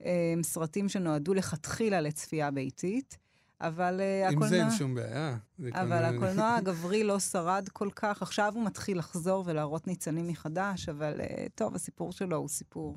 הם סרטים שנועדו לכתחילה לצפייה ביתית. אבל uh, עם הקולנוע... זה אין שום בעיה. אבל הקולנוע הגברי לא שרד כל כך. עכשיו הוא מתחיל לחזור ולהראות ניצנים מחדש, אבל uh, טוב, הסיפור שלו הוא סיפור.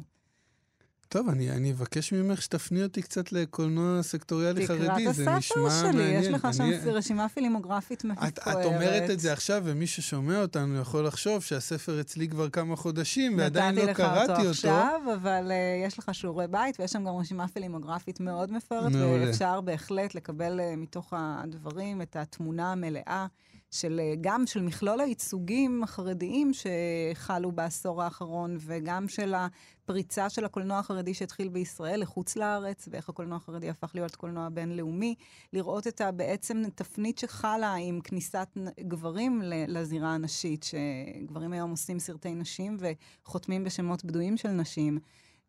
טוב, אני, אני אבקש ממך שתפני אותי קצת לקולנוע סקטוריאלי תקרא חרדי, את זה הספר נשמע שלי, מעניין. יש לך שם אני- רשימה פילימוגרפית מפוארת. את, את אומרת את זה עכשיו, ומי ששומע אותנו יכול לחשוב שהספר אצלי כבר כמה חודשים, ועדיין לא נתתי לך קראתי אותו אותו. עכשיו, אבל uh, יש לך שיעורי בית, ויש שם גם רשימה פילימוגרפית מאוד מפוארת, מעולה. ואפשר בהחלט לקבל uh, מתוך הדברים את התמונה המלאה של, uh, גם של מכלול הייצוגים החרדיים שחלו בעשור האחרון, וגם של הפריצה של הקולנוע החרדי שהתחיל בישראל לחוץ לארץ, ואיך הקולנוע החרדי הפך להיות קולנוע בינלאומי. לראות את ה, בעצם תפנית שחלה עם כניסת גברים לזירה הנשית, שגברים היום עושים סרטי נשים וחותמים בשמות בדויים של נשים.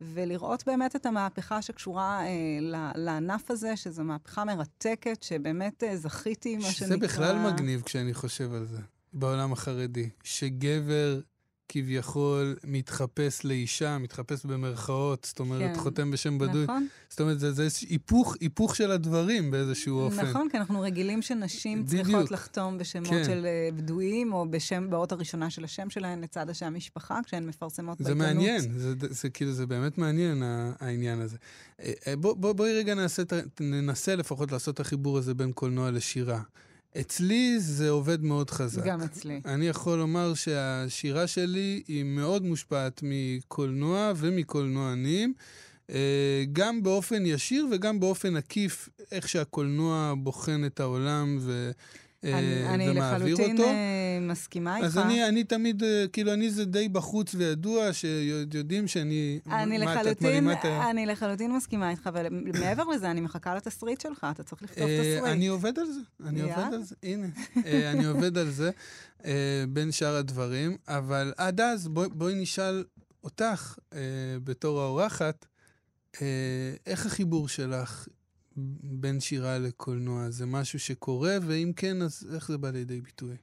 ולראות באמת את המהפכה שקשורה אה, לענף הזה, שזו מהפכה מרתקת, שבאמת אה, זכיתי, מה שנקרא... שזה בכלל מגניב כשאני חושב על זה, בעולם החרדי. שגבר כביכול מתחפש לאישה, מתחפש במרכאות, זאת אומרת, כן. חותם בשם בדוי. נכון, זאת אומרת, זה, זה היפוך, היפוך של הדברים באיזשהו אופן. נכון, כי אנחנו רגילים שנשים בדיוק. צריכות לחתום בשמות כן. של אה, בדואים, או בשם, באות הראשונה של השם שלהן לצד השם משפחה, כשהן מפרסמות זה בעיתונות. מעניין, זה, זה, זה כאילו, זה באמת מעניין העניין הזה. אה, אה, בוא, בוא, בואי רגע נעשה, ננסה לפחות לעשות את החיבור הזה בין קולנוע לשירה. אצלי זה עובד מאוד חזק. גם אצלי. אני יכול לומר שהשירה שלי היא מאוד מושפעת מקולנוע ומקולנוענים, אה, גם באופן ישיר וגם באופן עקיף, איך שהקולנוע בוחן את העולם ו, אני, אני ומעביר לחלוטין אותו. אה, מסכימה איתך. אז אני, אני תמיד, אה, כאילו, אני זה די בחוץ וידוע, שיודעים שאני... אני מה, לחלוטין, את אני לחלוטין מסכימה איתך, אבל מעבר לזה, אני מחכה לתסריט שלך, אתה צריך לכתוב אה, תסריט. אני עובד על זה, אני. עובד על זה, הנה. אה, אני עובד על זה, אה, בין שאר הדברים, אבל עד אז בואי בואי נשאל אותך, אה, בתור האורחת, אה, איך החיבור שלך בין שירה לקולנוע? זה משהו שקורה, ואם כן, אז איך זה בא לידי ביטוי?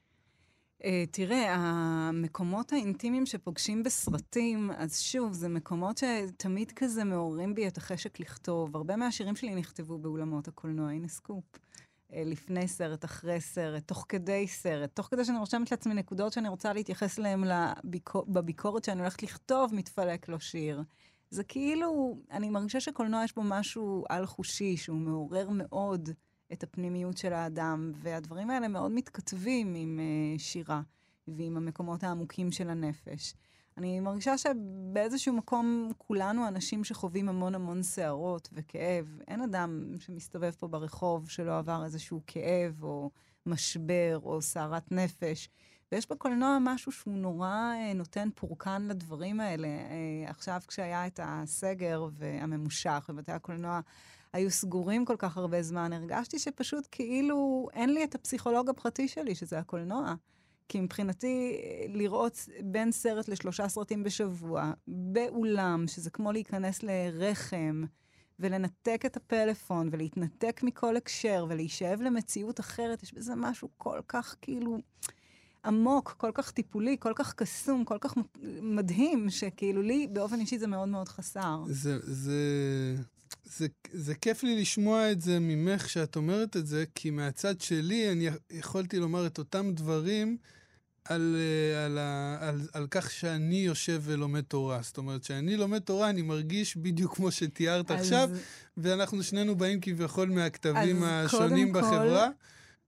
Uh, תראה, המקומות האינטימיים שפוגשים בסרטים, אז שוב, זה מקומות שתמיד כזה מעוררים בי את החשק לכתוב. הרבה מהשירים שלי נכתבו באולמות הקולנוע, הנה סקופ. Uh, לפני סרט, אחרי סרט, תוך כדי סרט, תוך כדי שאני רושמת לעצמי נקודות שאני רוצה להתייחס להן לביקור, בביקורת שאני הולכת לכתוב, מתפלק לו שיר. זה כאילו, אני מרגישה שקולנוע יש בו משהו על-חושי, שהוא מעורר מאוד את הפנימיות של האדם, והדברים האלה מאוד מתכתבים עם uh, שירה ועם המקומות העמוקים של הנפש. אני מרגישה שבאיזשהו מקום כולנו אנשים שחווים המון המון סערות וכאב. אין אדם שמסתובב פה ברחוב שלא עבר איזשהו כאב או משבר או סערת נפש. ויש בקולנוע משהו שהוא נורא אה, נותן פורקן לדברים האלה. אה, עכשיו, כשהיה את הסגר והממושך בבתי הקולנוע, היו סגורים כל כך הרבה זמן, הרגשתי שפשוט כאילו אין לי את הפסיכולוג הפרטי שלי, שזה הקולנוע. כי מבחינתי, לראות בין סרט לשלושה סרטים בשבוע, באולם, שזה כמו להיכנס לרחם, ולנתק את הפלאפון, ולהתנתק מכל הקשר, ולהישאב למציאות אחרת, יש בזה משהו כל כך כאילו עמוק, כל כך טיפולי, כל כך קסום, כל כך מדהים, שכאילו לי, באופן אישי, זה מאוד מאוד חסר. זה, זה, זה, זה כיף לי לשמוע את זה ממך שאת אומרת את זה, כי מהצד שלי אני יכולתי לומר את אותם דברים על, אה, על, על, על כך שאני יושב ולומד תורה. זאת אומרת, כשאני לומד תורה, אני מרגיש בדיוק כמו שתיארת אז- עכשיו, ואנחנו שנינו באים כביכול מהכתבים השונים כל- בחברה.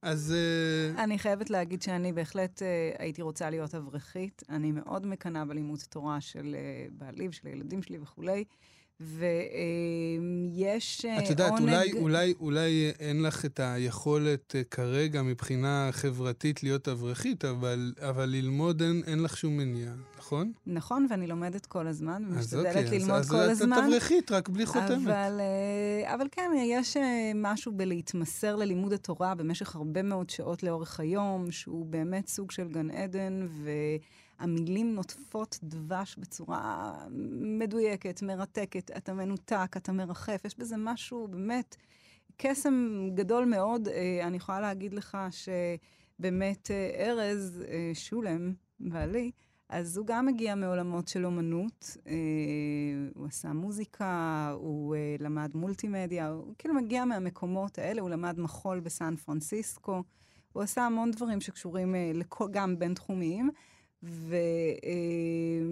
אז אה, אני חייבת להגיד שאני בהחלט uh, הייתי רוצה להיות אברכית. אני מאוד מקנאה בלימוד תורה של uh, בעלי ושל הילדים שלי וכולי. ויש uh, את יודעת, עונג... אולי, אולי, אולי אין לך את היכולת אה, כרגע מבחינה חברתית להיות אברכית, אבל, אבל ללמוד אין, אין לך שום מניעה, נכון? נכון, ואני לומדת כל הזמן, אז ומשתדלת אוקיי, ללמוד אז, כל אז הזמן. את אברכית, רק בלי חותמת. אבל, אה, אבל כן, יש אה, משהו בלהתמסר ללימוד התורה במשך הרבה מאוד שעות לאורך היום, שהוא באמת סוג של גן עדן, והמילים נוטפות דבש בצורה מדויקת, מרתקת. אתה מנותק, אתה מרחף, יש בזה משהו באמת קסם גדול מאוד. אה, אני יכולה להגיד לך שבאמת אה, ארז, אה, שולם, בעלי, אז הוא גם מגיע מעולמות של אומנות, אה, הוא עשה מוזיקה, הוא אה, למד מולטימדיה, הוא כאילו מגיע מהמקומות האלה, הוא למד מחול בסן פרנסיסקו, הוא עשה המון דברים שקשורים אה, לכל, גם בינתחומיים, ו, אה,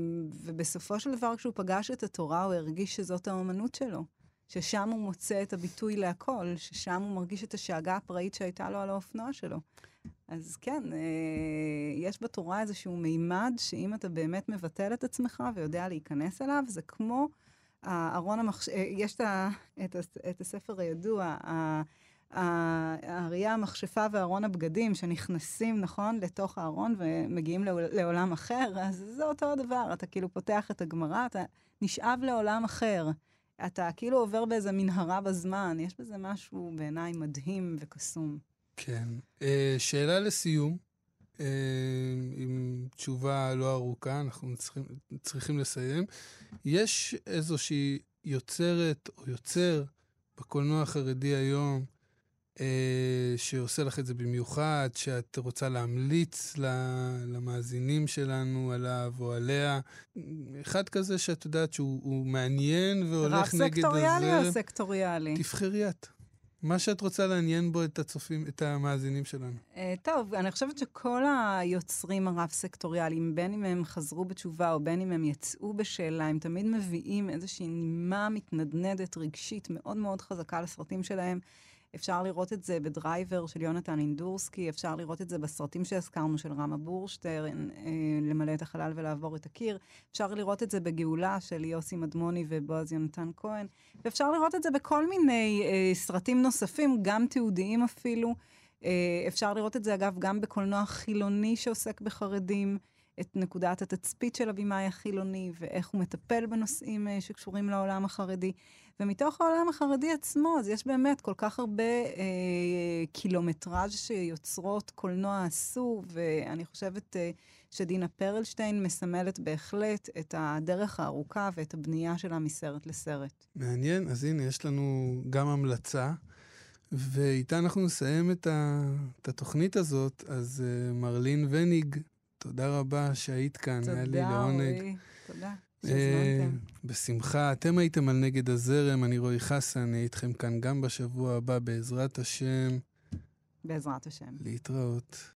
ובסופו של דבר כשהוא פגש את התורה הוא הרגיש שזאת האומנות שלו. ששם הוא מוצא את הביטוי להכל, ששם הוא מרגיש את השאגה הפראית שהייתה לו על האופנוע שלו. אז כן, אה, יש בתורה איזשהו מימד שאם אתה באמת מבטל את עצמך ויודע להיכנס אליו, זה כמו הארון המחש... אה, יש את, ה... את, ה... את הספר הידוע, האריה, המכשפה וארון הבגדים שנכנסים, נכון, לתוך הארון ומגיעים לעולם אחר, אז זה אותו הדבר, אתה כאילו פותח את הגמרא, אתה נשאב לעולם אחר. אתה כאילו עובר באיזה מנהרה בזמן, יש בזה משהו בעיניי מדהים וקסום. כן. אה, שאלה לסיום, אה, עם תשובה לא ארוכה, אנחנו צריכים, צריכים לסיים. יש איזושהי יוצרת או יוצר בקולנוע החרדי היום, שעושה לך את זה במיוחד, שאת רוצה להמליץ למאזינים שלנו עליו או עליה. אחד כזה שאת יודעת שהוא מעניין והולך נגד הזרם. רב סקטוריאלי או סקטוריאלי? תבחרי את. מה שאת רוצה לעניין בו את הצופים, את המאזינים שלנו. Uh, טוב, אני חושבת שכל היוצרים הרב-סקטוריאליים, בין אם הם חזרו בתשובה או בין אם הם יצאו בשאלה, הם תמיד מביאים איזושהי נימה מתנדנדת, רגשית, מאוד מאוד חזקה לסרטים שלהם. אפשר לראות את זה בדרייבר של יונתן אינדורסקי, אפשר לראות את זה בסרטים שהזכרנו של רמה בורשטרן, אה, למלא את החלל ולעבור את הקיר, אפשר לראות את זה בגאולה של יוסי מדמוני ובועז יונתן כהן, ואפשר לראות את זה בכל מיני אה, סרטים נוספים, גם תיעודיים אפילו. אה, אפשר לראות את זה, אגב, גם בקולנוע חילוני שעוסק בחרדים. את נקודת התצפית של הבמאי החילוני ואיך הוא מטפל בנושאים אה, שקשורים לעולם החרדי. ומתוך העולם החרדי עצמו, אז יש באמת כל כך הרבה אה, קילומטראז' שיוצרות קולנוע עשו, ואני חושבת אה, שדינה פרלשטיין מסמלת בהחלט את הדרך הארוכה ואת הבנייה שלה מסרט לסרט. מעניין, אז הנה, יש לנו גם המלצה. ואיתה אנחנו נסיים את, ה, את התוכנית הזאת. אז uh, מרלין וניג, תודה רבה שהיית כאן, היה לי לעונג. תודה, תודה. אה, בשמחה. אתם הייתם על נגד הזרם, אני רועי חסן, אהיה איתכם כאן גם בשבוע הבא, בעזרת השם. בעזרת השם. להתראות.